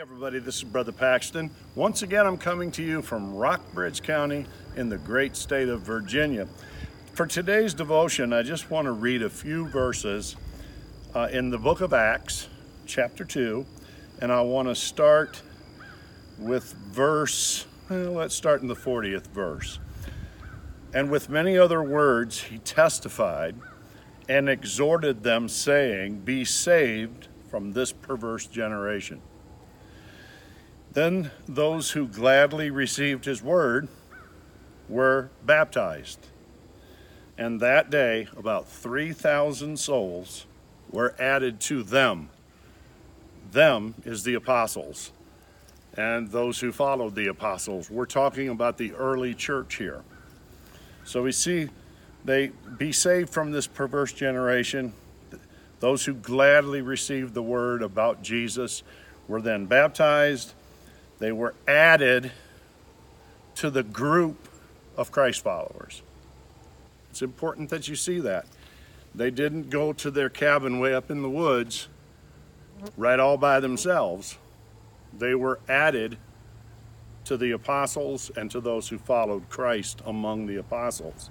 everybody, this is Brother Paxton. Once again, I'm coming to you from Rockbridge County in the great state of Virginia. For today's devotion, I just want to read a few verses uh, in the book of Acts, chapter 2, and I want to start with verse, well, let's start in the 40th verse. And with many other words, he testified and exhorted them, saying, Be saved from this perverse generation. Then those who gladly received his word were baptized. And that day, about 3,000 souls were added to them. Them is the apostles and those who followed the apostles. We're talking about the early church here. So we see they be saved from this perverse generation. Those who gladly received the word about Jesus were then baptized they were added to the group of Christ followers. It's important that you see that. They didn't go to their cabin way up in the woods right all by themselves. They were added to the apostles and to those who followed Christ among the apostles.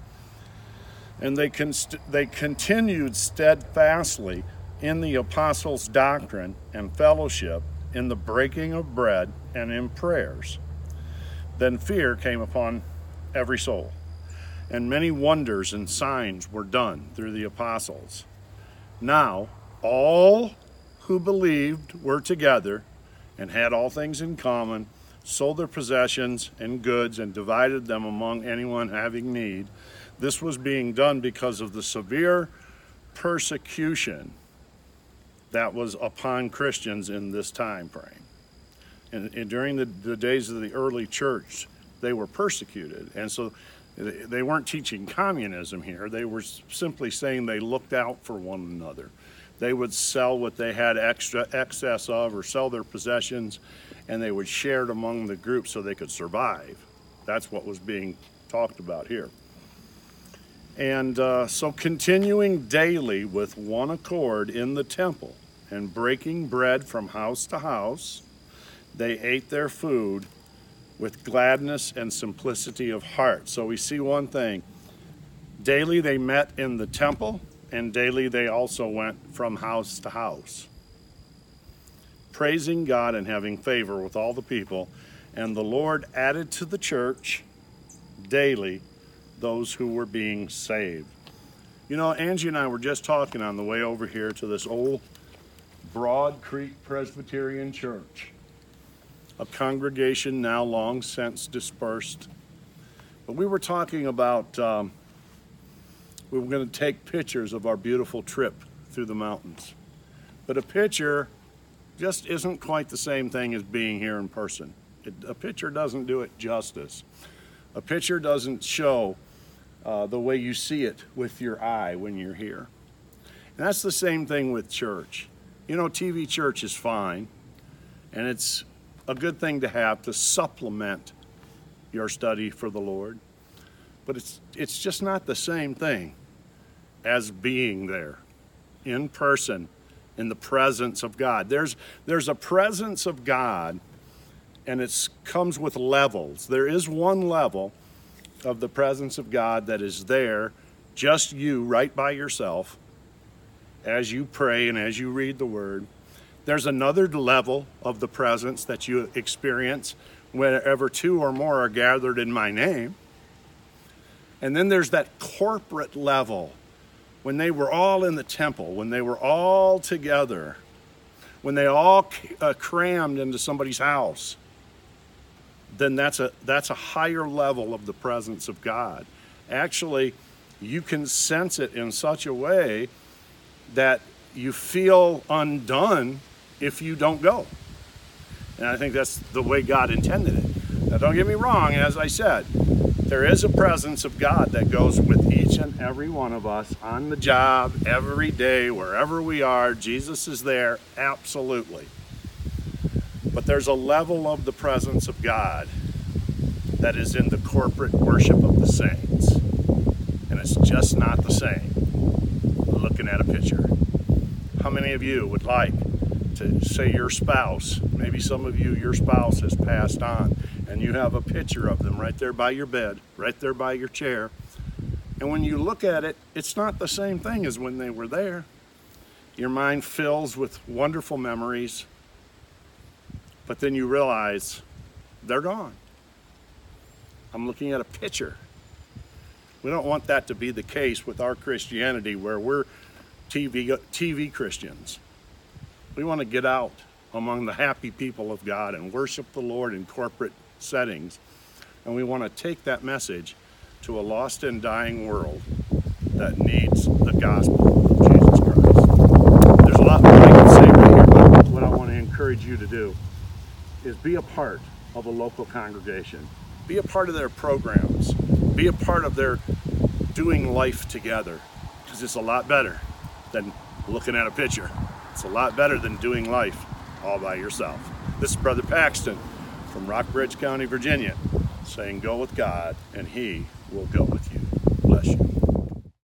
And they, const- they continued steadfastly in the apostles' doctrine and fellowship in the breaking of bread and in prayers. Then fear came upon every soul, and many wonders and signs were done through the apostles. Now, all who believed were together and had all things in common, sold their possessions and goods, and divided them among anyone having need. This was being done because of the severe persecution that was upon Christians in this time frame. And, and during the, the days of the early church, they were persecuted. And so they weren't teaching communism here. They were simply saying they looked out for one another. They would sell what they had extra excess of or sell their possessions and they would share it among the group so they could survive. That's what was being talked about here. And uh, so, continuing daily with one accord in the temple and breaking bread from house to house, they ate their food with gladness and simplicity of heart. So, we see one thing daily they met in the temple, and daily they also went from house to house, praising God and having favor with all the people. And the Lord added to the church daily those who were being saved. You know, Angie and I were just talking on the way over here to this old Broad Creek Presbyterian Church, a congregation now long since dispersed. But we were talking about um, we were going to take pictures of our beautiful trip through the mountains. But a picture just isn't quite the same thing as being here in person. It, a picture doesn't do it justice. A picture doesn't show uh, the way you see it with your eye when you're here. And that's the same thing with church. You know, TV church is fine, and it's a good thing to have to supplement your study for the Lord. But it's, it's just not the same thing as being there in person in the presence of God. There's, there's a presence of God, and it comes with levels. There is one level of the presence of God that is there, just you right by yourself, as you pray and as you read the Word. There's another level of the presence that you experience whenever two or more are gathered in my name. And then there's that corporate level when they were all in the temple, when they were all together, when they all uh, crammed into somebody's house then that's a that's a higher level of the presence of God. Actually, you can sense it in such a way that you feel undone if you don't go. And I think that's the way God intended it. Now, don't get me wrong, as I said, there is a presence of God that goes with each and every one of us on the job, every day, wherever we are. Jesus is there, absolutely. But there's a level of the presence of God that is in the corporate worship of the saints. And it's just not the same looking at a picture. How many of you would like to say your spouse, maybe some of you, your spouse has passed on, and you have a picture of them right there by your bed, right there by your chair. And when you look at it, it's not the same thing as when they were there. Your mind fills with wonderful memories, but then you realize they're gone. I'm looking at a picture. We don't want that to be the case with our Christianity where we're TV, TV Christians. We want to get out among the happy people of God and worship the Lord in corporate settings. And we want to take that message to a lost and dying world that needs the gospel of Jesus Christ. There's a lot more I can say right here, but what I want to encourage you to do is be a part of a local congregation. Be a part of their programs. Be a part of their doing life together because it's a lot better than looking at a picture. It's a lot better than doing life all by yourself. This is Brother Paxton from Rockbridge County, Virginia, saying, Go with God, and He will go with you.